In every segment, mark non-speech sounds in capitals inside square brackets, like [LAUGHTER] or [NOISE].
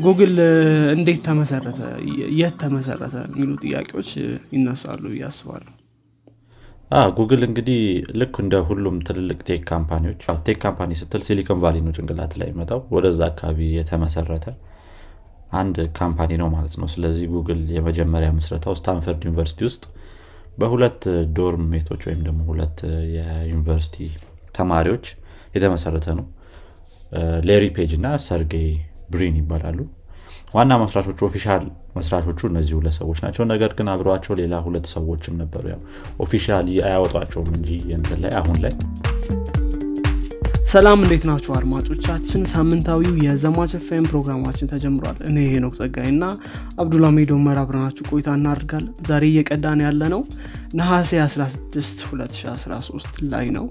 ጉግል እንዴት ተመሰረተ? የት ተመሰረተ? የሚሉ ጥያቄዎች ይነሳሉ ብዬ አስባለሁ። ጉግል እንግዲህ ልክ እንደ ሁሉም ትልልቅ tech company ዎች tech company ስትል ሲሊኮን ቫሊ ነው ጭንቅላት ላይ መጣው ወደዛ አካባቢ የተመሰረተ አንድ company ነው ማለት ነው። ስለዚህ ጉግል የመጀመሪያ ምስረታው ስታንፈርድ ዩኒቨርሲቲ ውስጥ በሁለት dorm mate ኦች ወይም ደግሞ ሁለት የዩኒቨርሲቲ ተማሪዎች የተመሰረተ ነው። ሌሪ ፔጅ እና ሰርጌይ ብሪን ይባላሉ። ዋና መስራቾቹ official መስራቾቹ እነዚህ ሁለት ሰዎች ናቸው። ነገር ግን አብረዋቸው ሌላ ሁለት ሰዎችም ነበሩ። ያው officially አያወጧቸውም እንጂ እንትን ላይ አሁን ላይ። ሰላም እንዴት ናችሁ አድማጮቻችን? ሳምንታዊው የዘማች ፌም ፕሮግራማችን ተጀምሯል። እኔ ሄኖክ ጸጋይ እና አብዱልሃሚድ ኦመር አብረናችሁ ቆይታ እናደርጋለን። ዛሬ እየቀዳን ያለ ነው ነሐሴ 16 2013 ላይ ነው።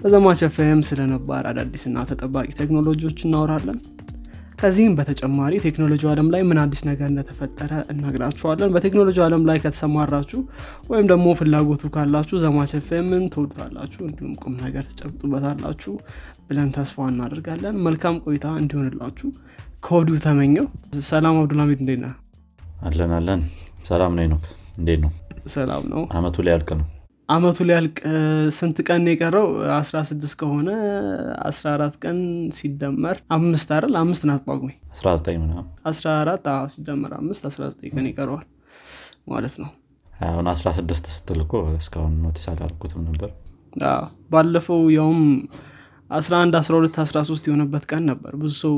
በዘማች ፌም ስለነባር አዳዲስና ተጠባቂ ቴክኖሎጂዎች እናወራለን ከዚህም በተጨማሪ ቴክኖሎጂ አለም ላይ ምን አዲስ ነገር እንደተፈጠረ እነግራችኋለን በቴክኖሎጂ አለም ላይ ከተሰማራችሁ ወይም ደግሞ ፍላጎቱ ካላችሁ ዘማች ፌምን ትወዱታላችሁ እንዲሁም ቁም ነገር ትጨብጡበታላችሁ ብለን ተስፋ እናደርጋለን። መልካም ቆይታ እንዲሆንላችሁ ከወዲሁ ተመኘው። ሰላም አብዱልሚድ እንዴት ነህ? አለን አለን። ሰላም ነው እንዴት ነው? ሰላም ነው። አመቱ ላይ ያልቅ ነው አመቱ ሊያልቅ ስንት ቀን የቀረው? 16 ከሆነ 14 ቀን ሲደመር አምስት አይደል? አምስት ናት ጳጉሜ። 19 ምናምን። 14 አዎ ሲደመር አምስት 19 ቀን ይቀረዋል ማለት ነው። አሁን 16 ስትል እኮ እስካሁን ኖቲስ አላልኩትም ነበር። ባለፈው ያውም 11 12 13 የሆነበት ቀን ነበር። ብዙ ሰው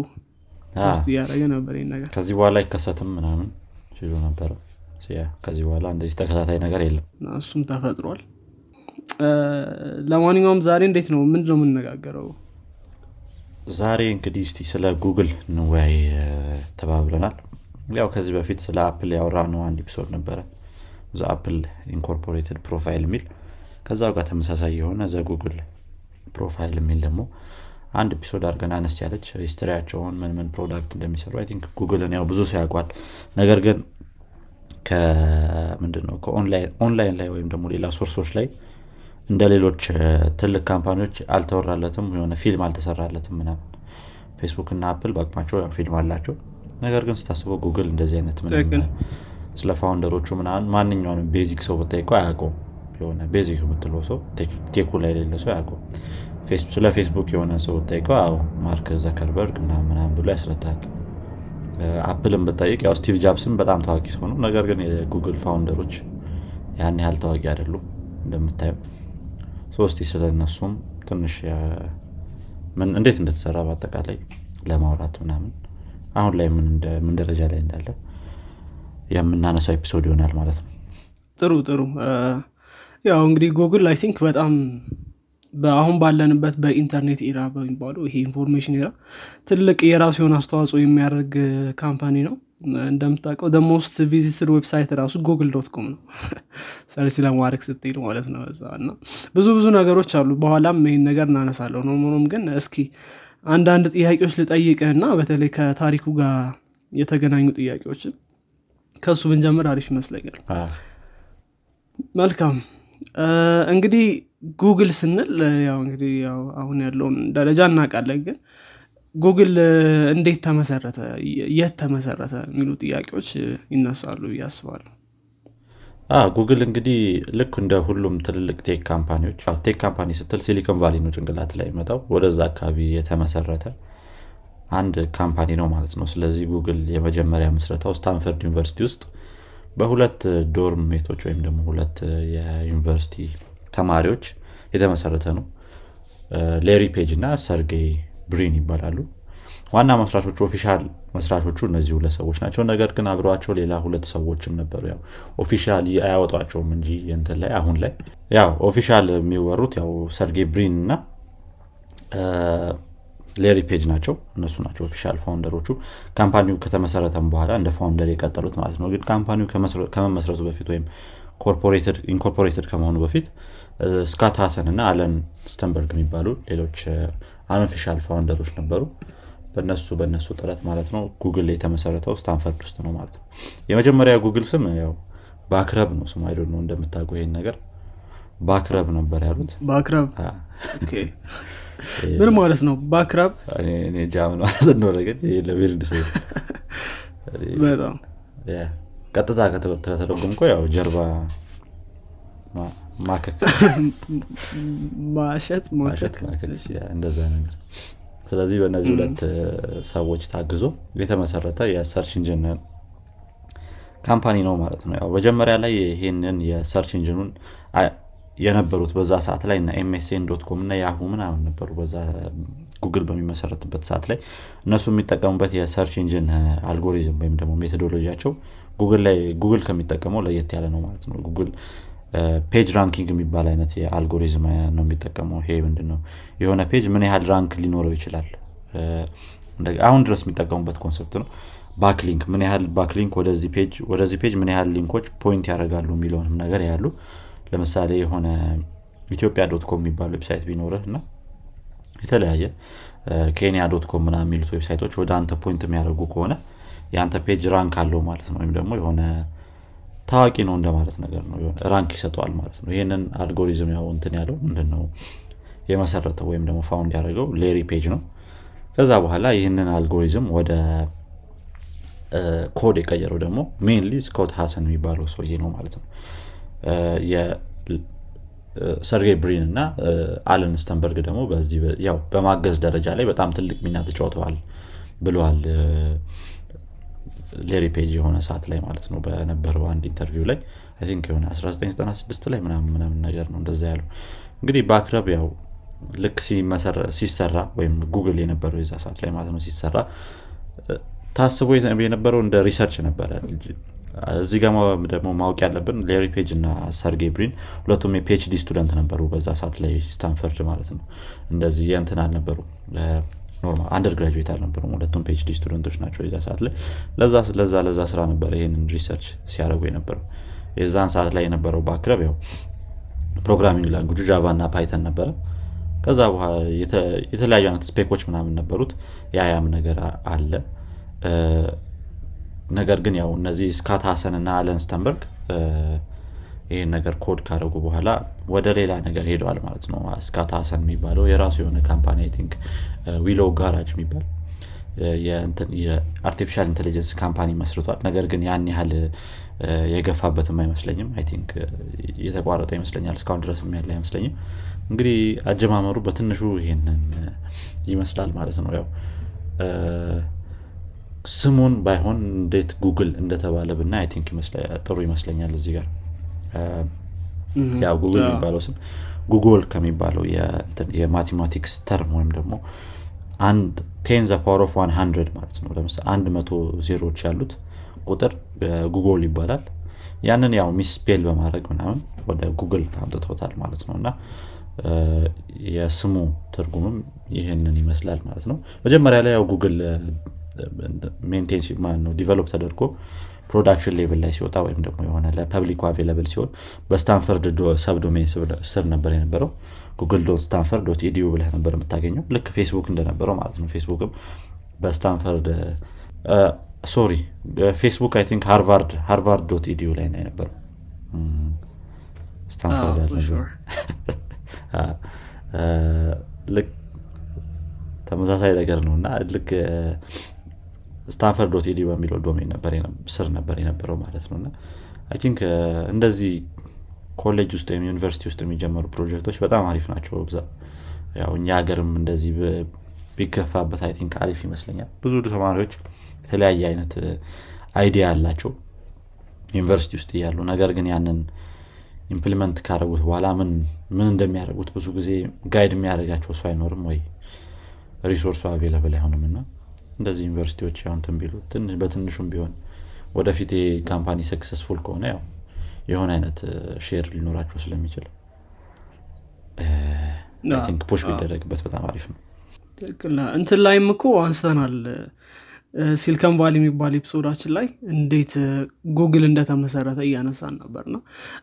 እያደረገ ነበር ይህን ነገር። ከዚህ በኋላ አይከሰትም ምናምን ሲሉ ነበረ ከዚህ በኋላ እንደዚህ ተከታታይ ነገር የለም። እሱም ተፈጥሯል ለማንኛውም ዛሬ እንዴት ነው? ምንድ ነው የምንነጋገረው? ዛሬ እንግዲህ እስቲ ስለ ጉግል እንወያይ ተባብለናል። ያው ከዚህ በፊት ስለ አፕል ያወራነው አንድ episode ነበረ። the Apple Incorporated profile የሚል። ከዛው ጋር ተመሳሳይ የሆነ the Google profile የሚል ደግሞ አንድ episode አድርገን አነስ ያለች history ያቸውን ምን ምን product እንደሚሰሩ I think ጉግልን ያው ብዙ ሰው ያውቀዋል። ነገር ግን ምንድነው ኦንላይን ላይ ወይም ደግሞ ሌላ source ኦች ላይ እንደ ሌሎች ትልቅ company ዎች አልተወራለትም የሆነ ፊልም አልተሰራለትም ምናምን። ፌስቡክ እና አፕል በአቅማቸው ፊልም አላቸው። ነገር ግን ስታስበው ጉግል እንደዚህ አይነት ስለ founder ኦቹ ምናምን ማንኛውንም basic ሰው ብጠይቀው አያውቀውም። የሆነ basic የምትለው ሰው ቴኩ ላይ የሌለ ሰው አያውቀውም። ስለ ፌስቡክ የሆነ ሰው ብጠይቀው አዎ ማርክ ዙከርበርግ ምናምን ብሎ ያስረዳል። አፕልን ብጠይቅ ያው ስቲቭ ጃብስን በጣም ታዋቂ ሰው ነው። ነገር ግን የጉግል founder ኦች ያን ያህል ታዋቂ አይደሉም እንደምታየው ሶ እስቲ ስለ እነሱም ትንሽ እንዴት እንደተሰራ በአጠቃላይ ለማውራት ምናምን። አሁን ላይ ምን ደረጃ ላይ እንዳለ የምናነሳው episode ይሆናል ማለት ነው። ጥሩ ጥሩ። ያው እንግዲህ ጉግል I think በጣም አሁን ባለንበት በ internet era በሚባለው ይሄ information era ትልቅ የራሱ የሆነ አስተዋጽኦ የሚያደርግ company ነው እንደምታውቀው the most visited website ራሱ Google dot com ነው። [LAUGHS] search ለማድረግ ስትሄድ ማለት ነው እዛ እና ብዙ ብዙ ነገሮች አሉ። በኋላም ይህን ነገር እናነሳለን ነው። ሆኖም ግን እስኪ አንዳንድ ጥያቄዎች ልጠይቅህና በተለይ ከታሪኩ ጋር የተገናኙ ጥያቄዎችን ከእሱ ብንጀምር አሪፍ ይመስለኛል። መልካም። እንግዲህ ጉግል ስንል ያው እንግዲህ ያው አሁን ያለውን ደረጃ እናውቃለን ግን ጉግል እንዴት ተመሰረተ? የት ተመሰረተ? የሚሉ ጥያቄዎች ይነሳሉ ብዬ አስባለሁ። ጉግል እንግዲህ ልክ እንደ ሁሉም ትልልቅ tech company ዎች tech company ስትል ሲሊኮን ቫሊ ነው ጭንቅላት ላይ መጣው ወደዛ አካባቢ የተመሰረተ አንድ company ነው ማለት ነው። ስለዚህ ጉግል የመጀመሪያ ምስረታው ስታንፈርድ ዩኒቨርሲቲ ውስጥ በሁለት dorm mate ኦች ወይም ደግሞ ሁለት የዩኒቨርሲቲ ተማሪዎች የተመሰረተ ነው። ሌሪ ፔጅ እና ሰርጌይ ብሪን ይባላሉ። ዋና መስራቾቹ official መስራቾቹ እነዚህ ሁለት ሰዎች ናቸው። ነገር ግን አብረዋቸው ሌላ ሁለት ሰዎችም ነበሩ። ያው official አያወጧቸውም እንጂ እንትን ላይ አሁን ላይ ያው official የሚወሩት ያው ሰርጌ ብሪን እና ሌሪ ፔጅ ናቸው። እነሱ ናቸው official founder ኦቹ። company ው ከተመሰረተም በኋላ እንደ founder የቀጠሉት ማለት ነው። ግን company ው ከመመስረቱ በፊት ወይም incorporated ከመሆኑ በፊት ስኮት ሀሰን እና አለን ስተንበርግ የሚባሉ ሌሎች unofficial founder ኦች ነበሩ። በነሱ በነሱ ጥረት ማለት ነው ጉግል የተመሰረተው ስታንፈርድ ውስጥ ነው ማለት ነው። የመጀመሪያ ጉግል ስም ያው ባክረብ ነው ስም አይዶ ነው እንደምታውቀው ይህን ነገር ባክረብ ነበር ያሉት። በአክረብ [LAUGHS] ምን ማለት ነው በአክረብ ጃምን ማለት እንደሆነ ግን ሰው [LAUGHS] ቀጥታ ከተረጎምኮ ያው ጀርባ ማከክ ማሸት እንደዛ ነገር። ስለዚህ በእነዚህ ሁለት ሰዎች ታግዞ የተመሰረተ የ search engine company ነው ማለት ነው። ያው መጀመሪያ ላይ ይህንን የ search engine ኡን የነበሩት በዛ ሰዓት ላይ እና MSN dot com እና Yahoo ምናምን ነበሩ በዛ ጉግል በሚመሰረትበት ሰዓት ላይ እነሱ የሚጠቀሙበት የ search engine algorithm ወይም ደግሞ methodology ያቸው Google ላይ ጉግል ከሚጠቀመው ለየት ያለ ነው ማለት ነው። Google page ranking የሚባል አይነት የአልጎሪዝም ነው የሚጠቀመው። ይሄ ምንድነው? የሆነ page ምን ያህል rank ሊኖረው ይችላል? አሁን ድረስ የሚጠቀሙበት concept ነው። backlink ምን ያህል backlink ወደዚህ page ምን ያህል link ኦች point ያደርጋሉ የሚለውንም ነገር ያሉ ለምሳሌ የሆነ ኢትዮጵያ dot com የሚባል website ቢኖርህ እና የተለያየ ኬንያ dot com ምና የሚሉት website ኦች ወደ አንተ point የሚያደርጉ ከሆነ የአንተ page rank አለው ማለት ነው። ወይም ደግሞ የሆነ ታዋቂ ነው እንደማለት ነገር ነው። rank ይሰጠዋል ማለት ነው። ይህንን አልጎሪዝም ያው እንትን ያለው ምንድን ነው የመሰረተው ወይም ደግሞ found ያደረገው ሌሪ ፔጅ ነው። ከዛ በኋላ ይህንን አልጎሪዝም ወደ ኮድ የቀየረው ደግሞ mainly ስኮት ሀሰን የሚባለው ሰውዬ ነው ማለት ነው። ሰርጌይ ብሪን እና አለን ስተንበርግ ደግሞ በዚህ በማገዝ ደረጃ ላይ በጣም ትልቅ ሚና ተጫውተዋል ብለዋል ሌሪ ፔጅ የሆነ ሰዓት ላይ ማለት ነው በነበረው አንድ interview ላይ think የሆነ 1996 ላይ ምናምን ምናምን ነገር ነው እንደዛ ያለው። እንግዲህ በ BackRub ያው ልክ ሲሰራ ወይም ጉግል የነበረው የዛ ሰዓት ላይ ማለት ነው ሲሰራ ታስቦ የነበረው እንደ research ነበረ። እዚህ ጋር ደግሞ ማወቅ ያለብን ሌሪ ፔጅ እና ሰርጌ ብሪን ሁለቱም የ PhD student ነበሩ በዛ ሰዓት ላይ ስታንፈርድ ማለት ነው። እንደዚህ የእንትን አልነበሩ normal undergraduate አልነበሩም። ሁለቱም PhD student ኦች ናቸው የዛ ሰዓት ላይ። ለዛ ለዛ ስራ ነበረ ይህንን research ሲያደርጉ የነበረው። የዛን ሰዓት ላይ የነበረው በ BackRub ያው programming language ኡ Java እና Python ነበረ። ከዛ በኋላ የተለያዩ አይነት spec ኦች ምናምን ነበሩት። ያያም ነገር አለ። ነገር ግን ያው እነዚህ ስኮት ሀሰን እና አለን ስተንበርግ ይህን ነገር ኮድ ካደረጉ በኋላ ወደ ሌላ ነገር ሄደዋል ማለት ነው። ስኮት ሀሰን የሚባለው የራሱ የሆነ company think Willow Garage የሚባል የ artificial intelligence company መስርቷል። ነገር ግን ያን ያህል የገፋበትም አይመስለኝም። I think የተቋረጠ ይመስለኛል። እስካሁን ድረስ ያለ አይመስለኝም። እንግዲህ አጀማመሩ በትንሹ ይሄንን ይመስላል ማለት ነው። ያው ስሙን ባይሆን እንዴት ጉግል እንደተባለ ብና I think ጥሩ ይመስለኛል እዚህ ጋር ያው ጉግል የሚባለው ስም googol ከሚባለው የ mathematics term ወይም ደግሞ አንድ ten the power of one hundred ማለት ነው። ለምሳሌ አንድ መቶ ዜሮዎች ያሉት ቁጥር googol ይባላል። ያንን ያው misspell በማድረግ ምናምን ወደ ጉግል አምጥቶታል ማለት ነው። እና የስሙ ትርጉምም ይህንን ይመስላል ማለት ነው። መጀመሪያ ላይ ያው Google maintain ነው develop ተደርጎ production level ላይ ሲወጣ ወይም ደግሞ የሆነ ለ public ኡ available ሲሆን በስታንፈርድ subdomain ስር ነበር የነበረው። Google dot Stanford dot edu ብለህ ነበር የምታገኘው። ልክ ፌስቡክ እንደነበረው ማለት ነው። ፌስቡክም በስታንፈርድ sorry Facebook I think ሃርቫርድ Harvard dot edu ላይ ነው የነበረው። ስታንፈርድ ያለ ልክ ተመሳሳይ ነገር ነው። እና ልክ Stanford dot በሚለው domain ስር ነበር የነበረው ማለት ነው። እና think እንደዚህ ኮሌጅ ውስጥ ወይም ዩኒቨርሲቲ ውስጥ የሚጀመሩ ፕሮጀክቶች በጣም አሪፍ ናቸው ብዛት ያው እኛ ሀገርም እንደዚህ ቢገፋበት I think አሪፍ ይመስለኛል። ብዙ ተማሪዎች የተለያየ አይነት idea አላቸው ዩኒቨርሲቲ ውስጥ እያሉ። ነገር ግን ያንን implement ካደረጉት በኋላ ምን ምን እንደሚያደርጉት ብዙ ጊዜ guide የሚያደርጋቸው እሱ አይኖርም ወይ? resource ኡ available አይሆንም እና እንደዚህ ዩኒቨርሲቲዎች ያሁንትን ቢሉ በትንሹም ቢሆን ወደፊት company successful ከሆነ ያው የሆነ አይነት share ሊኖራቸው ስለሚችል push ቢደረግበት በጣም አሪፍ ነው። እንትን ላይም እኮ አንስተናል። Silicon Valley የሚባል episode ኣችን ላይ እንዴት ጉግል እንደተመሰረተ እያነሳን ነበር ነው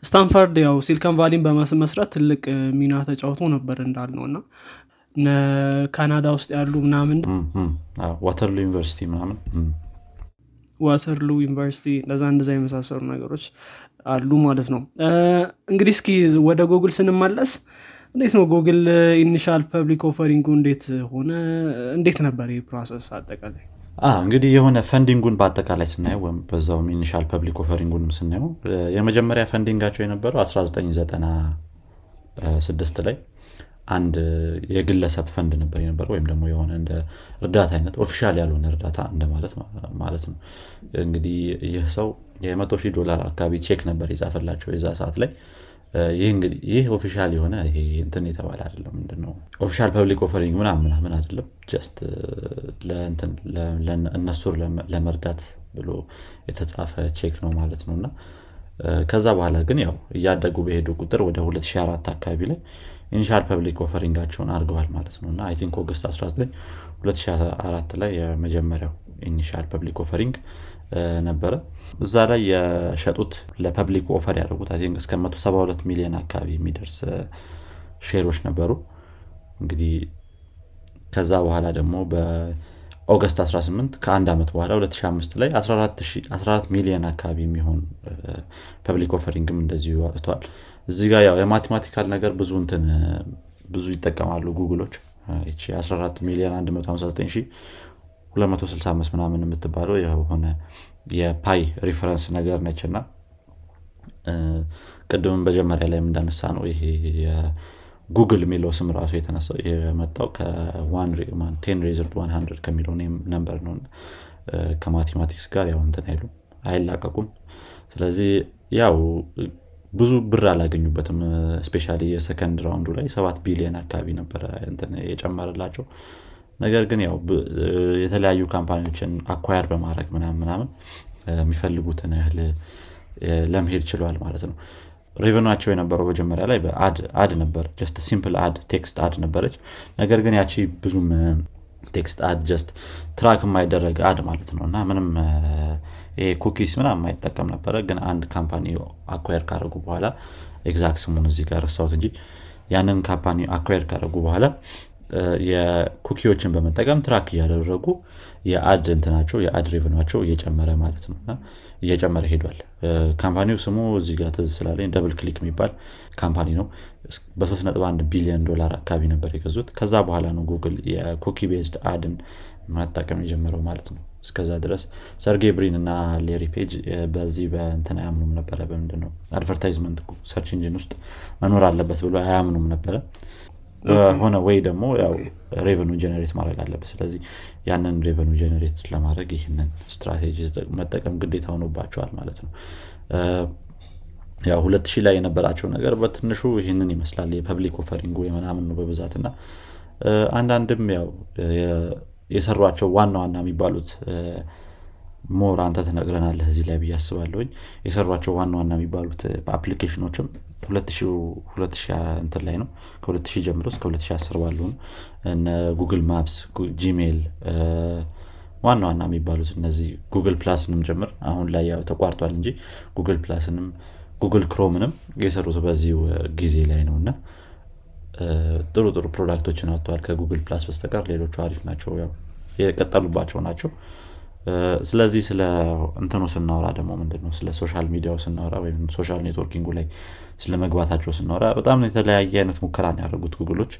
Stanford ያው Silicon Valley ን በመመስረት ትልቅ ሚና ተጫውቶ ነበር እንዳልነው እና ካናዳ ውስጥ ያሉ ምናምን ዋተርሉ ዩኒቨርሲቲ ምናምን Waterloo ዩኒቨርሲቲ እንደዛ እንደዛ የመሳሰሉ ነገሮች አሉ ማለት ነው። እንግዲህ እስኪ ወደ ጉግል ስንመለስ እንዴት ነው Google initial public offering ኡ እንዴት ሆነ? እንዴት ነበር ይህ process አጠቃላይ? እንግዲህ የሆነ funding ኡን በአጠቃላይ ስናየው ወይም በዛውም initial public offering ኡንም ስናየው የመጀመሪያ funding ኣቸው የነበረው 1996 ላይ አንድ የግለሰብ ፈንድ ነበር የነበረ ወይም ደግሞ የሆነ እንደ እርዳታ አይነት official ያልሆነ እርዳታ እንደማለት ማለት ነው። እንግዲህ ይህ ሰው የመቶ ሺህ ዶላር አካባቢ check ነበር የጻፈላቸው የዛ ሰዓት ላይ። ይህ official የሆነ ይሄ እንትን የተባለ አይደለም። ምንድነው? official public offering ምናምን ምናምን አይደለም። just እነሱን ለመርዳት ብሎ የተጻፈ check ነው ማለት ነው። እና ከዛ በኋላ ግን ያው እያደጉ በሄዱ ቁጥር ወደ 2004 አካባቢ ላይ initial public offering ኣቸውን አድርገዋል ማለት ነው። እና I think August 19 2004 ላይ የመጀመሪያው initial public offering ነበረ። እዛ ላይ የሸጡት ለ public offer ያደረጉት I think እስከ 172 ሚሊዮን አካባቢ የሚደርስ share ኦች ነበሩ። እንግዲህ ከዛ በኋላ ደግሞ በ August 18 ከአንድ ዓመት በኋላ 2005 ላይ 14 ሚሊዮን አካባቢ የሚሆን public offering ም እንደዚሁ አውጥተዋል እዚህ ጋር ያው የ mathematical ነገር ብዙ እንትን ብዙ ይጠቀማሉ ጉግሎች። 14 ሚሊዮን 159265 ምናምን የምትባለው የሆነ የ pi reference ነገር ነች እና ቅድምም በመጀመሪያ ላይ እንዳነሳነው ይሄ ጉግል የሚለው ስም ራሱ የተነሳው የመጣው ከ ten raised to 100 ከሚለው number ነው። ከ mathematics ጋር ያው እንትን አይሉም አይላቀቁም። ስለዚህ ያው ብዙ ብር አላገኙበትም። especially የ second round ኡ ላይ ሰባት ቢሊዮን አካባቢ ነበረ የጨመረላቸው። ነገር ግን ያው የተለያዩ company ዎችን acquire በማድረግ ምናምን ምናምን የሚፈልጉትን ያህል ለመሄድ ችለዋል ማለት ነው። revenue ኣቸው የነበረው መጀመሪያ ላይ ad ነበር just simple ad text ad ነበረች። ነገር ግን ያቺ ብዙም text ad just track የማይደረግ ad ማለት ነው። እና ምንም cookies ምናም የማይጠቀም ነበረ። ግን አንድ company acquire ካደረጉ በኋላ exact ስሙን እዚህ ጋር ረሳሁት እንጂ ያንን company acquire ካደረጉ በኋላ የ cookie ዎችን በመጠቀም track እያደረጉ የ ad እንትናቸው የ ad revenue ኣቸው እየጨመረ ማለት ነው። እና እየጨመረ ሄዷል። company ው ስሙ እዚህ ጋር ትዝ ስላለኝ DoubleClick የሚባል company ነው። በ3.1 ቢሊዮን ዶላር አካባቢ ነበር የገዙት። ከዛ በኋላ ነው Google የ cookie based ad ን መጠቀም የጀመረው ማለት ነው እስከዛ ድረስ ሰርጌይ ብሪን እና ሌሪ ፔጅ በዚህ በእንትን አያምኑም ነበረ። በምንድን ነው advertisement search engine ውስጥ መኖር አለበት ብሎ አያምኑም ነበረ። ሆነ ወይ ደግሞ ያው revenue generate ማድረግ አለበት። ስለዚህ ያንን revenue generate ለማድረግ ይህንን ስትራቴጂ መጠቀም ግዴታ ሆኖባቸዋል ማለት ነው። ያው ሁለት ሺህ ላይ የነበራቸው ነገር በትንሹ ይህንን ይመስላል። የ public offering ምናምን ነው በብዛት እና አንዳንድም ያው የሰሯቸው ዋና ዋና የሚባሉት more አንተ ትነግረናለህ እዚህ ላይ ብዬ አስባለሁኝ። የሰሯቸው ዋና ዋና የሚባሉት application ኦችም 2000 እንትን ላይ ነው። ከ2000 ጀምሮ እስከ 2010 ባሉ ነው። እነ Google Maps Gmail ዋና ዋና የሚባሉት እነዚህ Google Plus ንም ጭምር አሁን ላይ ያው ተቋርጧል እንጂ Google Plus ንም Google Chrome ንም የሰሩት በዚሁ ጊዜ ላይ ነው እና ጥሩ ጥሩ product ኦችን አወጥተዋል ከ Google Plus በስተቀር ሌሎቹ አሪፍ ናቸው የቀጠሉባቸው ናቸው። ስለዚህ ስለ እንትኑ ስናወራ ደግሞ ምንድነው ስለ social media ው ስናወራ ወይም social networking ኡ ላይ ስለ መግባታቸው ስናወራ በጣም የተለያየ አይነት ሙከራ ነው ያደረጉት Google ኦች።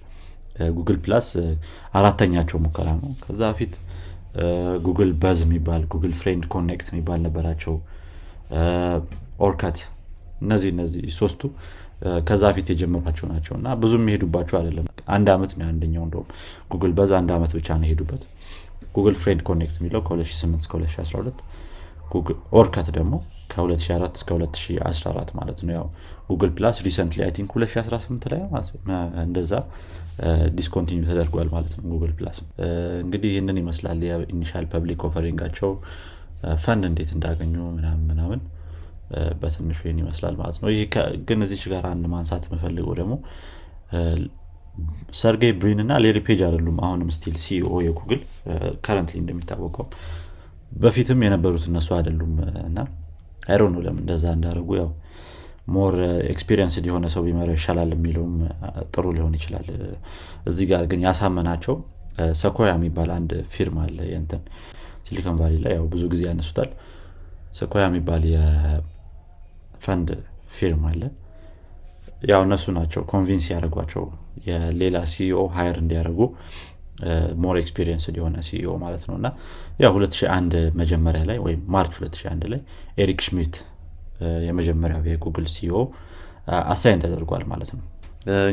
Google Plus አራተኛቸው ሙከራ ነው። ከዛ በፊት Google Buzz የሚባል Google Friend Connect የሚባል ነበራቸው። Orkut እነዚህ እነዚህ ሶስቱ ከዛ በፊት የጀመሯቸው ናቸው እና ብዙ የሚሄዱባቸው አይደለም። አንድ ዓመት ነው አንደኛው እንደውም Google Buzz አንድ ዓመት ብቻ ነው የሄዱበት። Google Friend Connect የሚለው ከ2008 እስከ 2012 Orkut ደግሞ ከ2004 እስከ 2014 ማለት ነው። ያው Google Plus recently I think 2018 ላይ እንደዛ discontinue ተደርጓል ማለት ነው Google Plus እንግዲህ ይህንን ይመስላል የ initial public offering ኣቸው fund እንዴት እንዳገኙ ምናምን ምናምን በትንሹ ይህን ይመስላል ማለት ነው። ይህ ግን እዚች ጋር አንድ ማንሳት የምፈልገው ደግሞ ሰርጌይ ብሪን እና ሌሪ ፔጅ አይደሉም አሁንም still CEO የ Google currently እንደሚታወቀው በፊትም የነበሩት እነሱ አይደሉም እና አይሮ ነው ለምን እንደዛ እንዳደረጉ ያው more experience የሆነ ሰው ቢመራው ይሻላል የሚለውም ጥሩ ሊሆን ይችላል። እዚህ ጋር ግን ያሳመናቸው Sequoia የሚባል አንድ firm አለ የእንትን Silicon Valley ላይ ያው ብዙ ጊዜ ያነሱታል። Sequoia የሚባል የፈንድ firm አለ። ያው እነሱ ናቸው convince ያደረጓቸው የሌላ CEO hire እንዲያደርጉ more experience የሆነ CEO ማለት ነው። እና ያ 2001 መጀመሪያ ላይ ወይም March 2001 ላይ ኤሪክ ሽሚት የመጀመሪያው የ Google CEO assign ተደርጓል ማለት ነው።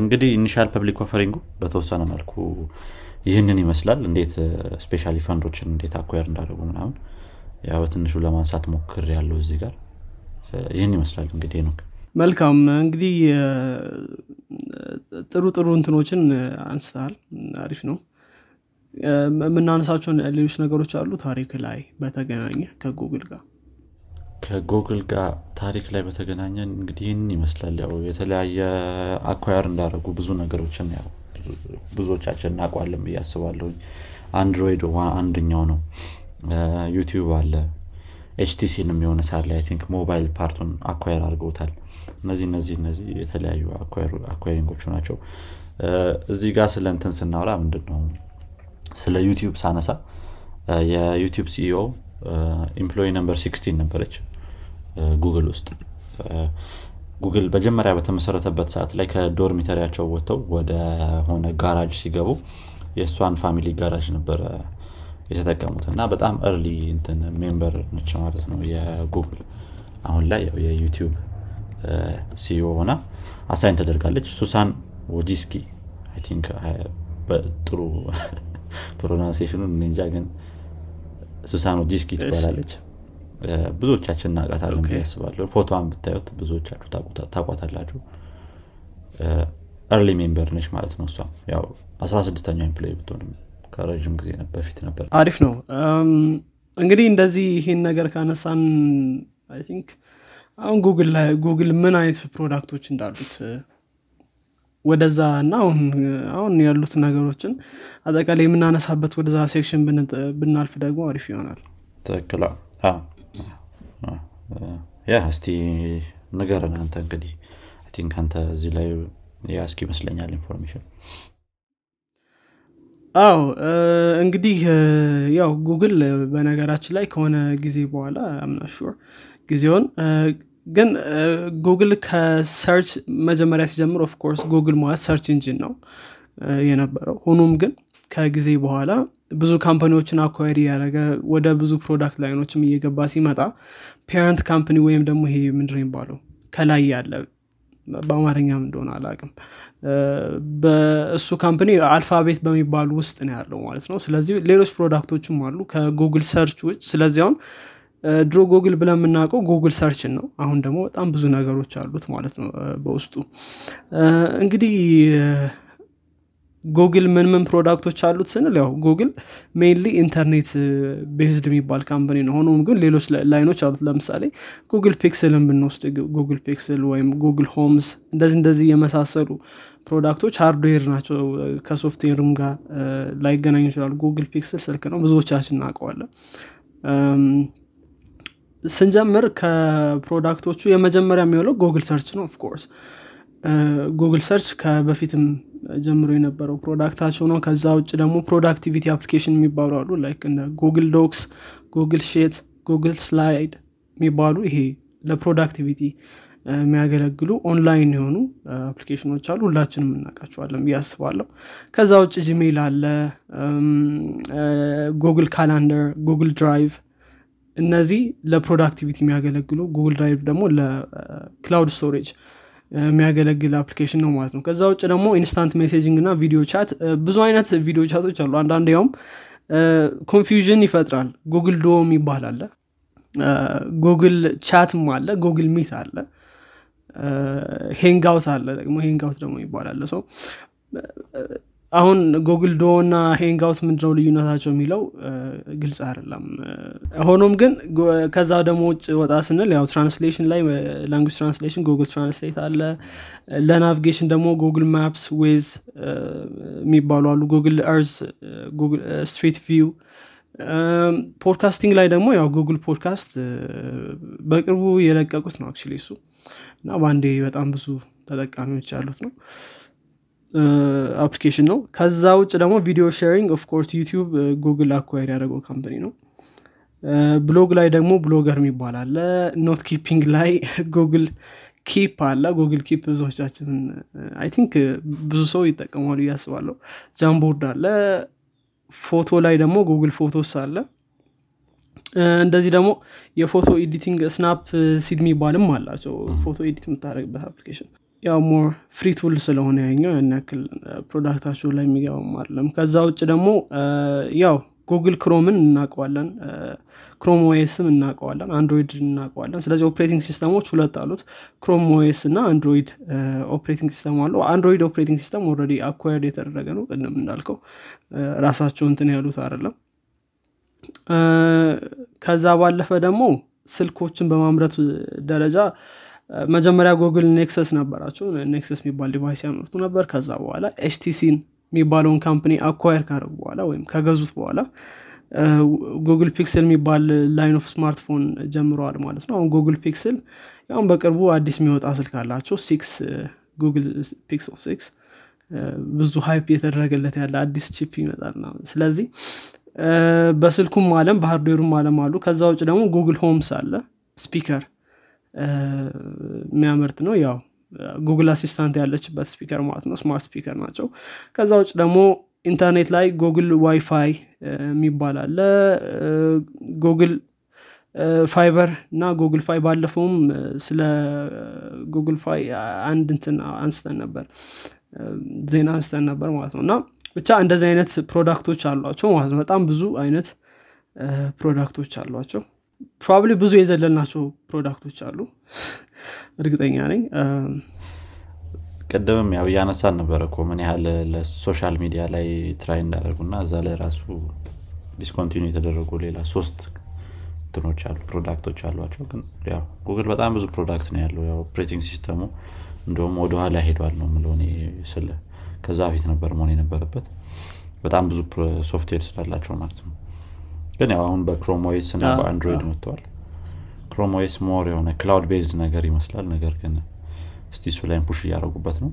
እንግዲህ initial public offering ኡ በተወሰነ መልኩ ይህንን ይመስላል። እንዴት especially fund ኦችን እንዴት acquire እንዳደረጉ ምናምን ያ በትንሹ ለማንሳት ሞክር ያለው እዚህ ጋር ይህን ይመስላል እንግዲህ ነው መልካም እንግዲህ ጥሩ ጥሩ እንትኖችን አንስተሃል። አሪፍ ነው። የምናነሳቸው ሌሎች ነገሮች አሉ። ታሪክ ላይ በተገናኘ ከጉግል ጋር። ከጉግል ጋር ታሪክ ላይ በተገናኘ እንግዲህ ይህን ይመስላል። ያው የተለያየ አኳየር እንዳደረጉ ብዙ ነገሮችን ያው ብዙዎቻችን እናውቋለን ብዬ አስባለሁኝ። አንድሮይድ አንደኛው ነው። ዩቲዩብ አለ HTC ንም የሆነ ሰዓት I think mobile part ኡን acquire አድርገውታል። እነዚህ እነዚህ እነዚህ የተለያዩ acquiring ኦቹ ናቸው። እዚህ ጋር ስለ እንትን ስናወራ ምንድን ነው ስለ ዩቲዩብ ሳነሳ የዩቲዩብ CEO employee number 16 ነበረች ጉግል ውስጥ ጉግል መጀመሪያ በተመሰረተበት ሰዓት ላይ ከ dormitory ያቸው ወጥተው ወደ ሆነ ጋራጅ ሲገቡ የእሷን family ጋራጅ ነበረ የተጠቀሙት እና በጣም early እንትን member ነች ማለት ነው የጉግል። አሁን ላይ የዩቲዩብ CEO ሆና assign ተደርጋለች። ሱሳን ወጂስኪ I think ጥሩ pronunciation ኡ እንጃ ግን ሱሳን ወጂስኪ ትባላለች። ብዙዎቻችን እናቃታለን ብዬ አስባለሁ ፎቶን ብታዩት ብዙዎቻችሁ ታቋታላችሁ። early member ነች ማለት ነው እሷ ያው 16ኛው employee ብትሆንም ከረዥም ጊዜ በፊት ነበር። አሪፍ ነው። እንግዲህ እንደዚህ ይህን ነገር ካነሳን I think አሁን ጉግል ላይ ጉግል ምን አይነት product ኦች እንዳሉት ወደዛ እና አሁን አሁን ያሉት ነገሮችን አጠቃላይ የምናነሳበት ወደዛ section ብናልፍ ደግሞ አሪፍ ይሆናል። ትክክል። Yeah እስቲ ንገረን አንተ እንግዲህ I think አንተ እዚህ ላይ ያለህ ይመስለኛል information አዎ እንግዲህ ያው ጉግል በነገራችን ላይ ከሆነ ጊዜ በኋላ I'm not sure ጊዜውን ግን ጉግል ከ search መጀመሪያ ሲጀምር of course ጉግል ማለት search engine ነው የነበረው። ሆኖም ግን ከጊዜ በኋላ ብዙ company ዎችን acquire ያደረገ ወደ ብዙ product line ኦችም እየገባ ሲመጣ parent company ወይም ደግሞ ይሄ ምንድን የሚባለው? ከላይ ያለ በአማርኛም እንደሆነ አላቅም በእሱ company Alphabet በሚባሉ ውስጥ ነው ያለው ማለት ነው። ስለዚህ ሌሎች product ኦችም አሉ ከ Google Search ውጭ። ስለዚህ አሁን ድሮ ጉግል ብለን የምናውቀው Google Search ን ነው። አሁን ደግሞ በጣም ብዙ ነገሮች አሉት ማለት ነው በውስጡ እንግዲህ ጉግል ምን ምን product ኦች አሉት ስንል ያው ጉግል mainly internet based የሚባል company ነው። ሆኖም ግን ሌሎች line ኦች አሉት። ለምሳሌ Google Pixel ን ብንወስድ Google Pixel ወይም Google Homes እንደዚህ እንደዚህ የመሳሰሉ product ኦች hardware ናቸው። ከሶፍትዌርም ጋር ላይገናኙ ይችላሉ። Google Pixel ስልክ ነው። ብዙዎቻችን እናውቀዋለን። ስንጀምር ከ product ኦቹ የመጀመሪያ የሚውለው Google Search ነው። of course Google Search ከበፊትም ጀምሮ የነበረው product ኣቸው ነው። ከዛ ውጭ ደግሞ productivity application የሚባሉ አሉ። like እንደ Google Docs Google Sheet Google Slide የሚባሉ ይሄ ለ productivity የሚያገለግሉ ኦንላይን የሆኑ application ኦች አሉ። ሁላችንም እናውቃቸዋለን ብዬ አስባለሁ። ከዛ ውጭ Gmail አለ Google Calendar Google Drive እነዚህ ለ productivity የሚያገለግሉ Google Drive ደግሞ ለ cloud storage የሚያገለግል application ነው ማለት ነው። ከዛ ውጭ ደግሞ instant messaging እና video chat ብዙ አይነት video chat ኦች አሉ። አንዳንድ ያውም confusion ይፈጥራል። Google Duo ም ይባላል Google Chat ም አለ። Google Meet አለ። Hangout አለ። ደግሞ Hangout ደግሞ ይባላል ሰው አሁን Google Duo እና Hangout ምንድነው ልዩነታቸው የሚለው? ግልጽ አይደለም። ሆኖም ግን ከዛ ደግሞ ውጭ ወጣ ስንል ያው translation ላይ language translation Google Translate አለ። ለ navigation ደግሞ Google Maps Waze የሚባሉ አሉ። Google Earth Street View podcasting ላይ ደግሞ ያው Google Podcast በቅርቡ የለቀቁት ነው actually እሱ። እና በአንዴ በጣም ብዙ ተጠቃሚዎች ያሉት ነው application ነው። ከዛ ውጭ ደግሞ video sharing of course ዩቲዩብ ጉግል acquire ያደረገው company ነው። ብሎግ ላይ ደግሞ Blogger የሚባል አለ። note keeping ላይ [LAUGHS] Google Keep አለ። Google Keep ብዙዎቻችንን I think ብዙ ሰው ይጠቀማሉ ብዬ አስባለሁ Jamboard አለ። ፎቶ ላይ ደግሞ Google Photos አለ። እንደዚህ ደግሞ የ photo editing Snapseed የሚባልም አላቸው። photo edit የምታደረግበት application ያው more free tool ስለሆነ ያኛው ያን ያክል product ኣቸው ላይ የሚገባም አይደለም። ከዛ ውጭ ደግሞ ያው Google Chrome ን እናውቀዋለን ክሮም ኦኤስም እናውቀዋለን አንድሮይድ እናውቀዋለን። ስለዚህ operating system ኦች ሁለት አሉት Chrome OS እና አንድሮይድ operating system አለው አንድሮይድ operating system already acquired የተደረገ ነው። ቅድም እንዳልከው ራሳቸው እንትን ያሉት አይደለም። ከዛ ባለፈ ደግሞ ስልኮችን በማምረት ደረጃ መጀመሪያ Google Nexus ነበራቸው። Nexus የሚባል device ያመርቱ ነበር። ከዛ በኋላ HTC ን የሚባለውን company acquire ካደረጉ በኋላ ወይም ከገዙት በኋላ Google Pixel የሚባል line of smartphone ጀምረዋል ማለት ነው። አሁን Google Pixel ያሁን በቅርቡ አዲስ የሚወጣ ስልክ አላቸው። six Google Pixel six ብዙ hype የተደረገለት ያለ አዲስ chip ይመጣል ስለዚህ በስልኩም አለም በ hardware ኡም አለም አሉ። ከዛ ውጭ ደግሞ Google Homes አለ speaker የሚያመርት ነው። ያው ጉግል አሲስታንት ያለችበት speaker ማለት ነው። smart speaker ናቸው። ከዛ ውጭ ደግሞ ኢንተርኔት ላይ ጉግል ዋይፋይ የሚባል አለ። ጉግል ፋይበር እና ጉግል ፋይ ባለፈውም ስለ ጉግል ፋይ አንድ እንትን አንስተን ነበር። ዜና አንስተን ነበር ማለት ነው። እና ብቻ እንደዚህ አይነት product ኦች አሏቸው ማለት ነው። በጣም ብዙ አይነት product ኦች አሏቸው probably ብዙ የዘለልናቸው product ኦች አሉ። እርግጠኛ ነኝ። ቅድምም ያው እያነሳን ነበረ እኮ ምን ያህል ለ social media ላይ try እንዳደረጉና እዛ ላይ ራሱ discontinue የተደረጉ ሌላ ሶስት እንትኖች አሉ product ኦች አሏቸው። ግን ያው ጉግል በጣም ብዙ product ነው ያለው። ያው operating system ኡ እንደውም ወደኋላ ሄዷል ነው ምለ ስለ ከዛ በፊት ነበር መሆን የነበረበት። በጣም ብዙ ሶፍትዌር ስላላቸው ማለት ነው ግን ያው አሁን በክሮም ኦኤስ እና በአንድሮይድ መጥተዋል። ክሮም ኦኤስ more የሆነ cloud based ነገር ይመስላል። ነገር ግን እስቲ እሱ ላይም push እያደረጉበት ነው።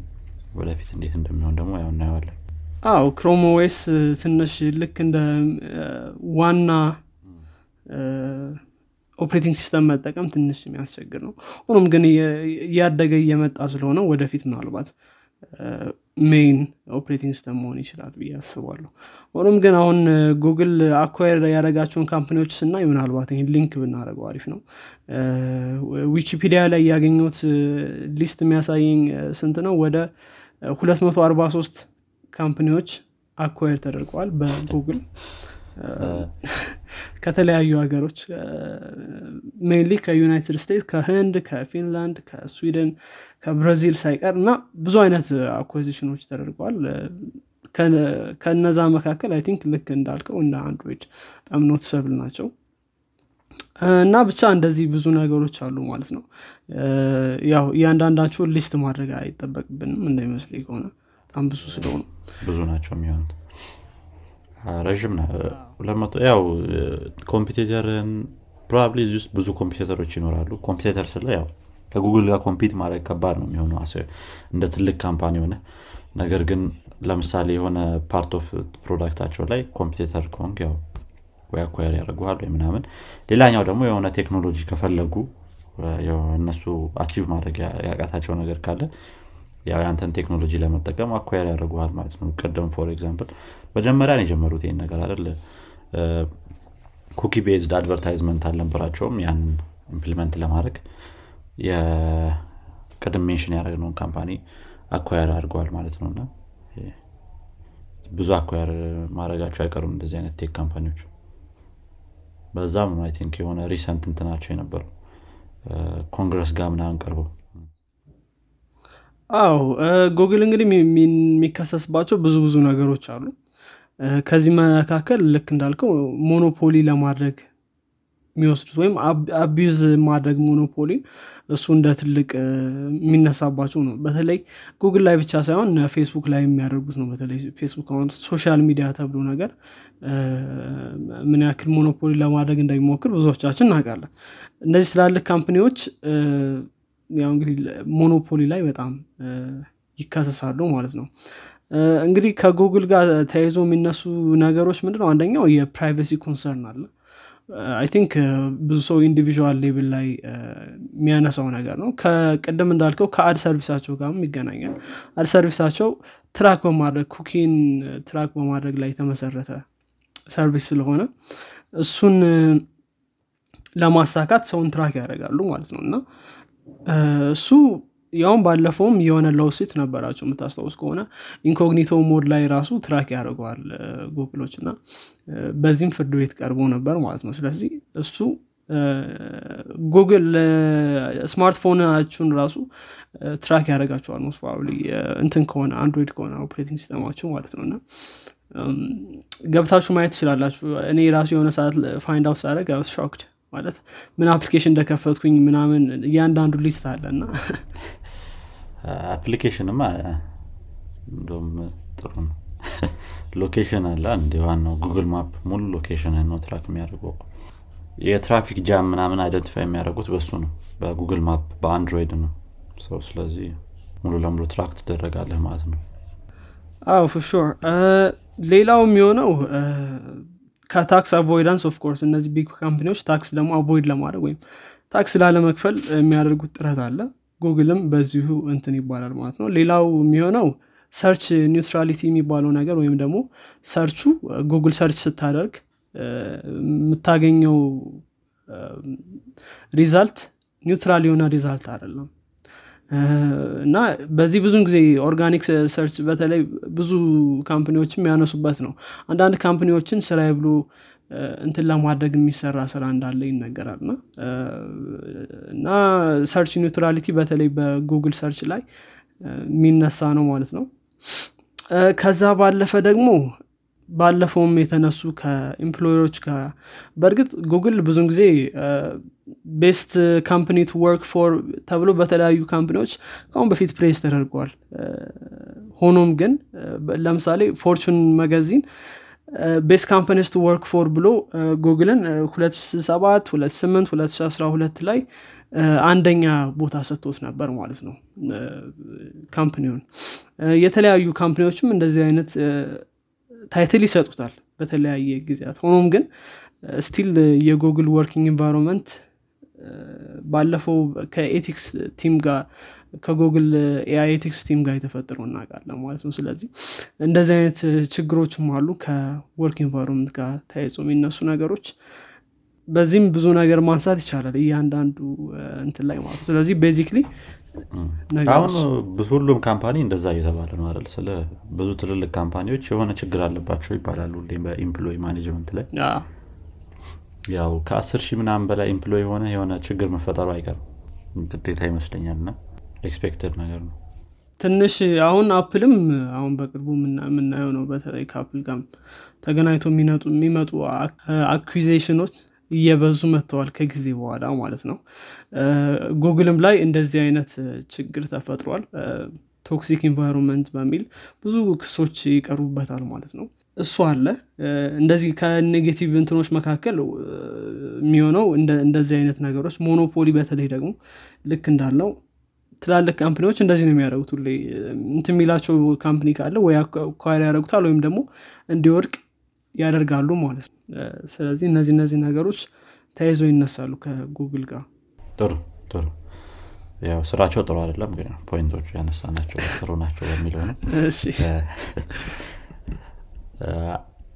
ወደፊት እንዴት እንደሚሆን ደግሞ ያው እናየዋለን። አው ክሮም ኦኤስ ትንሽ ልክ እንደ ዋና operating system መጠቀም ትንሽ የሚያስቸግር ነው። ሆኖም ግን እያደገ እየመጣ ስለሆነ ወደፊት ምናልባት main operating system መሆን ይችላል ብዬ አስባለሁ ሆኖም ግን አሁን ጉግል acquire ያደረጋቸውን company ዎች ስናይ ምናልባት ይህን link ብናደርገው አሪፍ ነው። ዊኪፒዲያ ላይ ያገኙት list የሚያሳየኝ ስንት ነው? ወደ 243 company ዎች acquire ተደርገዋል በጉግል። ከተለያዩ ሀገሮች። mainly ከዩናይትድ ስቴትስ ከህንድ ከፊንላንድ ከስዊድን ከብራዚል ሳይቀር እና ብዙ አይነት acquisition ኖች ተደርገዋል ከነዛ መካከል I think ልክ እንዳልከው እንደ አንድሮይድ በጣም noticeable ናቸው። እና ብቻ እንደዚህ ብዙ ነገሮች አሉ ማለት ነው። ያው እያንዳንዳቸውን list ማድረግ አይጠበቅብንም እንደሚመስል ከሆነ በጣም ብዙ ስለሆኑ። ብዙ ናቸው የሚሆኑት። ረዥም ያው competitor ን probably እዚህ ውስጥ ብዙ competitor ኦች ይኖራሉ። competitor ስለ ያው ከጉግል ጋር compete ማድረግ ከባድ ነው የሚሆነው እንደ ትልቅ company ሆነ። ነገር ግን ለምሳሌ የሆነ part of product ኣቸው ላይ competitor ከሆንክ ያው ወይ acquire ያደርጉሃል ወይ ምናምን። ሌላኛው ደግሞ የሆነ ቴክኖሎጂ ከፈለጉ እነሱ achieve ማድረግ ያቃታቸው ነገር ካለ ያንተን ቴክኖሎጂ ለመጠቀም acquire ያደርጉሃል ማለት ነው። ቅድም for example መጀመሪያ የጀመሩት ይህን ነገር አይደል? cookie based advertisement አልነበራቸውም ያንን implement ለማድረግ። የቅድም mention ያደረግነውን company acquire አድርገዋል ማለት ነው ብዙ acquire ማድረጋቸው አይቀሩም እንደዚህ አይነት tech company ዎች። በዛም ነው think የሆነ recent እንትናቸው የነበረው ኮንግረስ ጋር ምናምን ቀርበው። አው ጉግል እንግዲህ የሚከሰስባቸው ብዙ ብዙ ነገሮች አሉ። ከዚህ መካከል ልክ እንዳልከው monopoly ለማድረግ የሚወስዱት ወይም abuse ማድረግ monopoly እሱ እንደ ትልቅ የሚነሳባቸው ነው። በተለይ ጉግል ላይ ብቻ ሳይሆን ፌስቡክ ላይ የሚያደርጉት ነው። በተለይ ፌስቡክ አሁን social media ተብሎ ነገር ምን ያክል monopoly ለማድረግ እንደሚሞክር ብዙዎቻችን እናውቃለን። እነዚህ ትላልቅ company ዎች ያው እንግዲህ monopoly ላይ በጣም ይከሰሳሉ ማለት ነው። እንግዲህ ከጉግል ጋር ተያይዞ የሚነሱ ነገሮች ምንድነው? አንደኛው የ privacy concern አለ I think ብዙ ሰው individual level ላይ የሚያነሳው ነገር ነው። ከቅድም እንዳልከው ከ ad service ኣቸው ጋርም ይገናኛል። ad service ኣቸው track በማድረግ cookie ን track በማድረግ ላይ የተመሰረተ service ስለሆነ እሱን ለማሳካት ሰውን track ያደርጋሉ ማለት ነው። እና እሱ ያውም ባለፈውም የሆነ lawsuit ነበራቸው። የምታስታውስ ከሆነ incognito mode ላይ ራሱ track ያደርገዋል ጉግሎች እና በዚህም ፍርድ ቤት ቀርቦ ነበር ማለት ነው። ስለዚህ እሱ ጉግል ስማርትፎናችሁን ራሱ track most probably እንትን ከሆነ አንድሮይድ ከሆነ operating system ኣችሁ ማለት ነው። እና ገብታችሁ ማየት ትችላላችሁ። እኔ ራሱ የሆነ ሰዓት find out ሳደርግ shocked ማለት ምን application እንደከፈትኩኝ ምናምን እያንዳንዱ list አለ እና [LAUGHS] አፕሊኬሽንማ እንደም ጥሩ ነው። [LAUGHS] location አለ እንዲ ዋናው ጉግል ማፕ ሙሉ location ነው track የሚያደርገው። የ traffic jam ምናምን identify የሚያደርጉት በሱ ነው በጉግል ማፕ በአንድሮይድ ነው። ሰው ስለዚህ ሙሉ ለሙሉ track ትደረጋለህ ማለት ነው። አዎ for ሌላው የሚሆነው ከ tax avoidance of course እነዚህ big company ዎች tax ደግሞ avoid ለማድረግ ወይም tax ላለመክፈል የሚያደርጉት ጥረት አለ። ጉግልም በዚሁ እንትን ይባላል ማለት ነው። ሌላው የሚሆነው search neutrality የሚባለው ነገር ወይም ደግሞ search ኡ ጉግል search ስታደርግ የምታገኘው result neutral የሆነ result አይደለም እና በዚህ ብዙን ጊዜ organic search በተለይ ብዙ company ዎችም ያነሱበት ነው። አንዳንድ company ዎችን ስራ ብሎ እንትን ለማድረግ የሚሰራ ስራ እንዳለ ይነገራል። እና እና search neutrality በተለይ በጉግል search ላይ የሚነሳ ነው ማለት ነው። ከዛ ባለፈ ደግሞ ባለፈውም የተነሱ ከ employer ኦች በእርግጥ ጉግል ብዙን ጊዜ best company to work for ተብሎ በተለያዩ company ዎች ከአሁን በፊት praise ተደርገዋል ሆኖም ግን ለምሳሌ ፎርቹን መጋዚን best companies to work for ብሎ ጉግልን 2007 28 2012 ላይ አንደኛ ቦታ ሰጥቶት ነበር ማለት ነው። company ውን። የተለያዩ company ዎችም እንደዚህ አይነት title ይሰጡታል በተለያየ ጊዜያት። ሆኖም ግን still የጉግል working environment ባለፈው ከ ethics team ጋር ከጉግል AI ethics team ጋር የተፈጠረው እናውቃለን ማለት ነው። ስለዚህ እንደዚህ አይነት ችግሮችም አሉ ከ work environment ጋር ተያይዞ የሚነሱ ነገሮች። በዚህም ብዙ ነገር ማንሳት ይቻላል እያንዳንዱ እንትን ላይ ማለት ነው። ስለዚህ basically አሁን ሁሉም company እንደዛ እየተባለ ነው አይደል? ስለ ብዙ ትልልቅ company ዎች የሆነ ችግር አለባቸው ይባላሉ በ employee management ላይ? ያው ከአስር ሺህ ምናምን በላይ employee የሆነ የሆነ ችግር መፈጠሩ አይቀርም። ግዴታ ይመስለኛል እና expected ነገር ነው። ትንሽ አሁን አፕልም አሁን በቅርቡ የምናየው ነው። በተለይ ከአፕል ጋር ተገናኝቶ የሚመጡ አኩዜሽኖች እየበዙ መጥተዋል ከጊዜ በኋላ ማለት ነው። ጉግልም ላይ እንደዚህ አይነት ችግር ተፈጥሯል። toxic environment በሚል ብዙ ክሶች ይቀርቡበታል ማለት ነው። እሱ አለ። እንደዚህ ከ negative እንትኖች መካከል የሚሆነው እንደዚህ አይነት ነገሮች monopoly በተለይ ደግሞ ልክ እንዳለው ትላልቅ company ዎች እንደዚህ ነው የሚያደርጉት ሁሌ። እንትን የሚላቸው company ካለ ወይ acquire ያደረጉታል ወይም ደግሞ እንዲወድቅ ያደርጋሉ ማለት ነው። ስለዚህ እነዚህ እነዚህ ነገሮች ተያይዘው ይነሳሉ ከጉግል ጋር። ጥሩ ጥሩ። ያው ስራቸው ጥሩ አይደለም ግን point ኦቹ ያነሳ ናቸው ጥሩ ናቸው በሚለው ነው። [LAUGHS]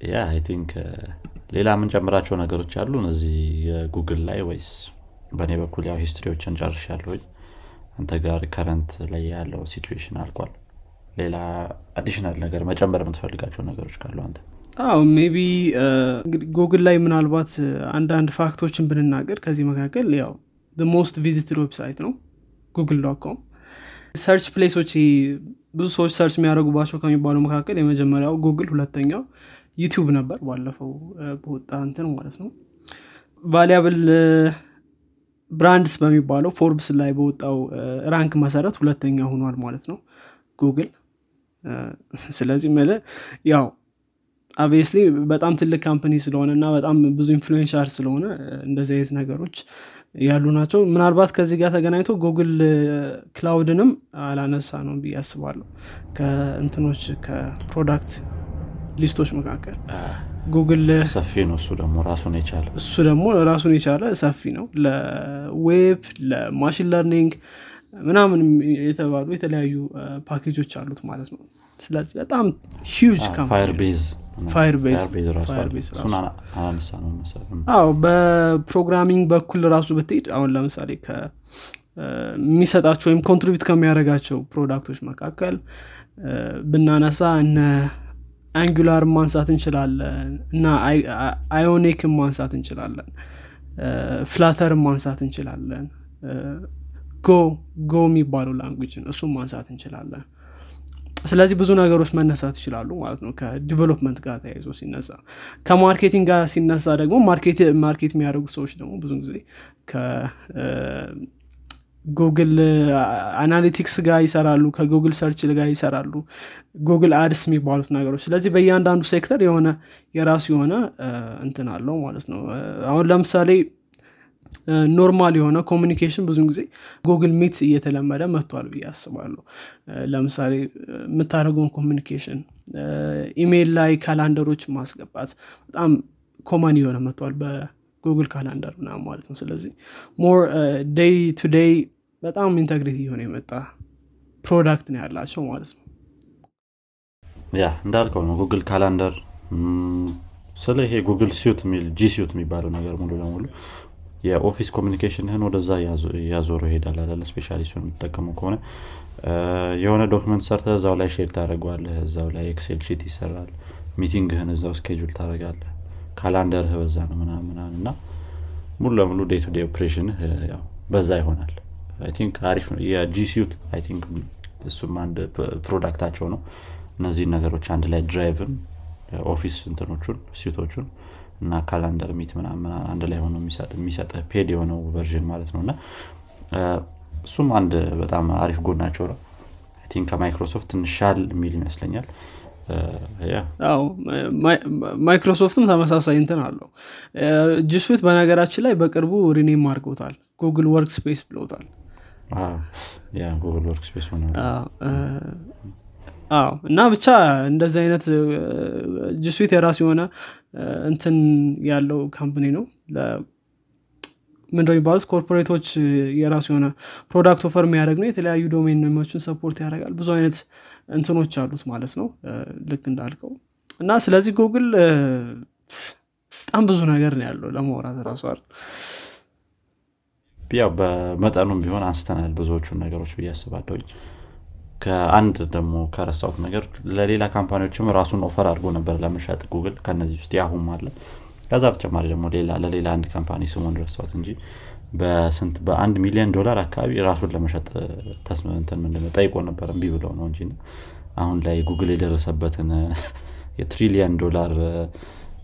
yeah I think ሌላ የምንጨምራቸው ነገሮች አሉ እነዚህ የጉግል ላይ ወይስ? በእኔ በኩል ያው history ዎችን ጨርሻለሁኝ። አንተ ጋር current ላይ ያለው situation አልቋል። ሌላ additional ነገር መጨመር የምትፈልጋቸው ነገሮች ካሉ አንተ አዎ maybe ጉግል ላይ ምናልባት አንዳንድ fact ኦችን ብንናገር ከዚህ መካከል ያው most visited website ነው ጉግል dot com search place ኦች ብዙ ሰዎች search የሚያደርጉባቸው ከሚባሉ መካከል የመጀመሪያው ጉግል ሁለተኛው ዩቲዩብ ነበር ባለፈው በወጣ እንትን ማለት ነው። valuable brands በሚባለው ፎርብስ ላይ በወጣው rank መሰረት ሁለተኛ ሆኗል ማለት ነው ጉግል [LAUGHS] ስለዚህ ያው obviously በጣም ትልቅ company ስለሆነ እና በጣም ብዙ influential ስለሆነ እንደዚህ አይነት ነገሮች ያሉ ናቸው። ምናልባት ከዚህ ጋር ተገናኝቶ ጉግል ክላውድንም አላነሳነው ብዬ አስባለሁ። ከእንትኖች ከ product list ኦች መካከል ጉግል ሰፊ ነው። እሱ ደግሞ ራሱን የቻለ እሱ ደግሞ ራሱን የቻለ ሰፊ ነው። ለ web ለ machine learning ምናምን የተባሉ የተለያዩ ፓኬጆች አሉት ማለት ነው። ስለዚህ በጣም አዎ በ programming በኩል ራሱ ብትሄድ አሁን ለምሳሌ የሚሰጣቸው ወይም contribute ከሚያደርጋቸው product ኦች መካከል ብናነሳ እነ አንጉላር ማንሳት እንችላለን እና አዮኒክን ማንሳት እንችላለን ፍላተርን ማንሳት እንችላለን ጎ ጎ የሚባለው ላንጉጅን እሱም ማንሳት እንችላለን። ስለዚህ ብዙ ነገሮች መነሳት ይችላሉ ማለት ነው። ከ development ጋር ተያይዞ ሲነሳ ከ marketing ጋር ሲነሳ ደግሞ market የሚያደርጉ ሰዎች ደግሞ ብዙ ጊዜ ከጉግል አናሊቲክስ ጋር ይሰራሉ ከጉግል ሰርች ጋር ይሰራሉ ጉግል አድስ የሚባሉት ነገሮች። ስለዚህ በእያንዳንዱ ሴክተር የሆነ የራሱ የሆነ እንትን አለው ማለት ነው። አሁን ለምሳሌ normal የሆነ communication ብዙ ጊዜ ጉግል ሚት እየተለመደ መጥቷል ብዬ አስባለሁ። ለምሳሌ የምታደርገውን communication ኢሜይል ላይ calendar ኦች ማስገባት በጣም common እየሆነ መጥቷል በጉግል ካላንደር ምናምን ማለት ነው። ስለዚህ more day to day በጣም integrate እየሆነ የመጣ product ነው ያላቸው ማለት ነው። yeah እንዳልከው ነው ጉግል ካላንደር። ስለ ይሄ ጉግል ሲዩት የሚል G Suite የሚባለው ነገር ሙሉ ለሙሉ የ office communication ህን ወደዛ እያዞረው ይሄዳል አለ especially እሱን የምትጠቀመው ከሆነ። የሆነ document ሰርተህ እዛው ላይ share ታደረገዋለህ እዛው ላይ ኤክሴል sheet ይሰራል meeting ህን እዛው schedule ታደረጋለህ calendar ህ በዛ ነው ምናምን እና ሙሉ ለሙሉ day to day operation ህ በዛ ይሆናል። think አሪፍ ነው። የ G Suite I think እሱም አንድ product ኣቸው ነው። እነዚህን ነገሮች አንድ ላይ Drive ን office እንትኖቹን sheet ኦቹን እና Calendar Meet ምናምን አንድ ላይ ሆኖ የሚሰጥ paid የሆነው version ማለት ነው። እና እሱም አንድ በጣም አሪፍ ጎናቸው ነው think ከማይክሮሶፍት ትንሽ ሻል የሚል ይመስለኛል። ማይክሮሶፍትም ተመሳሳይ እንትን አለው። G Suite በነገራችን ላይ በቅርቡ rename አድርገውታል Google Workspace ብለውታል Google Workspace ሆነ እና ብቻ እንደዚህ አይነት G Suite የራሱ የሆነ እንትን ያለው company ነው። ምንድነው የሚባሉት? corporate ኦች የራሱ የሆነ product offer የሚያደርግ ነው። የተለያዩ domain name ኦችን support ያደርጋል። ብዙ አይነት እንትኖች አሉት ማለት ነው። ልክ እንዳልከው እና ስለዚህ ጉግል በጣም ብዙ ነገር ነው ያለው ለማውራት ራሱ ያው በመጠኑም ቢሆን አንስተናል ብዙዎቹን ነገሮች ብዬ ከአንድ ደግሞ ከረሳሁት ነገር ለሌላ company ዎችም ራሱን offer አድርጎ ነበር ለመሸጥ ጉግል ከነዚህ ውስጥ Yahoo ም አለ ከዛ በተጨማሪ ደግሞ ሌላ ለሌላ አንድ company ስሙን ረሳሁት እንጂ በስንት በአንድ ሚሊዮን ዶላር አካባቢ ራሱን ለመሸጥ ነው ጠይቆ ነበር እምቢ ብለው ነው እንጂ አሁን ላይ ጉግል የደረሰበትን [LAUGHS] የትሪሊየን ዶላር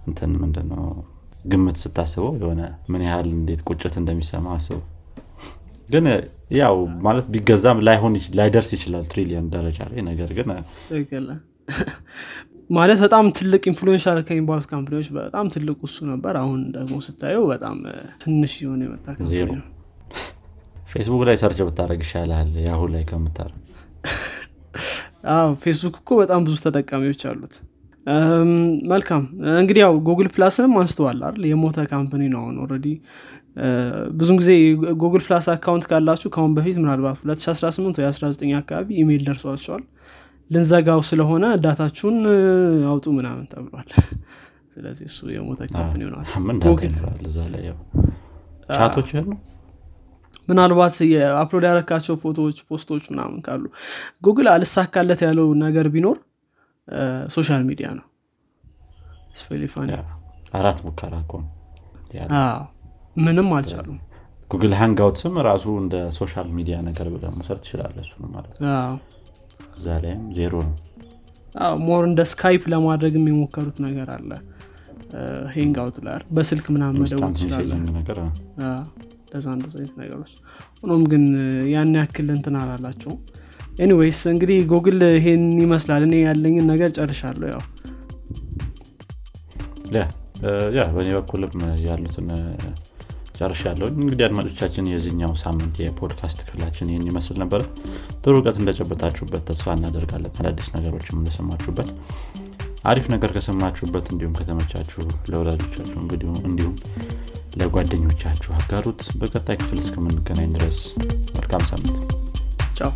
እንትን ምንድነው ግምት ስታስበው የሆነ ምን ያህል እንዴት ቁጭት እንደሚሰማ አስበው ግን ያው ማለት ቢገዛም ላይሆን ላይደርስ ይችላል ትሪሊየን ደረጃ ላይ። ነገር ግን ማለት በጣም ትልቅ influential ከሚባሉት company ዎች በጣም ትልቁ እሱ ነበር። አሁን ደግሞ ስታየው በጣም ትንሽ የሆነ የመጣ ፌስቡክ ላይ search ብታደረግ ይሻላል Yahoo ላይ ከምታደረግ ፌስቡክ እኮ በጣም ብዙ ተጠቃሚዎች አሉት። መልካም። እንግዲህ ያው Google Plus ንም አንስተዋል አይደል? የሞተ company ነው አሁን ብዙን ጊዜ Google Plus account ካላችሁ ከአሁን በፊት ምናልባት 2018 ወይ 19 አካባቢ ኢሜይል ደርሷቸዋል። ልንዘጋው ስለሆነ data ኣችሁን እ፣ አውጡ ምናምን ተብሏል። ስለዚህ እሱ የሞተ company ነው ምናልባት የ upload ያረካቸው ፎቶዎች post ኦች ምናምን ካሉ ጉግል አልሳካለት ያለው ነገር ቢኖር social media ነው። አራት ሙከራ እኮ ነው ምንም አልቻሉም። Google Hangouts ም ራሱ እንደ social media ነገር ብለህ መውሰድ ትችላለህ እሱ ማለት እዛ ላይም ዜሮ ነው። more እንደ Skype ለማድረግ የሚሞከሩት ነገር አለ። Hangout ላይ በስልክ ምናምን መደወል ትችላለ እንደዛ እንደዛ አይነት ነገሮች። ሆኖም ግን ያን ያክል እንትን አላላቸውም። anyways እንግዲህ ጉግል ይሄን ይመስላል። እኔ ያለኝን ነገር ጨርሻለሁ ያው። yeah በእኔ በኩልም ያሉትን ጨርሻ ያለውን እንግዲህ አድማጮቻችን የዚህኛው ሳምንት የፖድካስት ክፍላችን ይህን ይመስል ነበረ ጥሩ እውቀት እንደጨበጣችሁበት ተስፋ እናደርጋለን። አዳዲስ ነገሮችም እንደሰማችሁበት አሪፍ ነገር ከሰማችሁበት እንዲሁም ከተመቻችሁ ለወዳጆቻችሁ እንዲሁም ለጓደኞቻችሁ አጋሩት። በቀጣይ ክፍል እስከምንገናኝ ድረስ መልካም ሳምንት። ቻው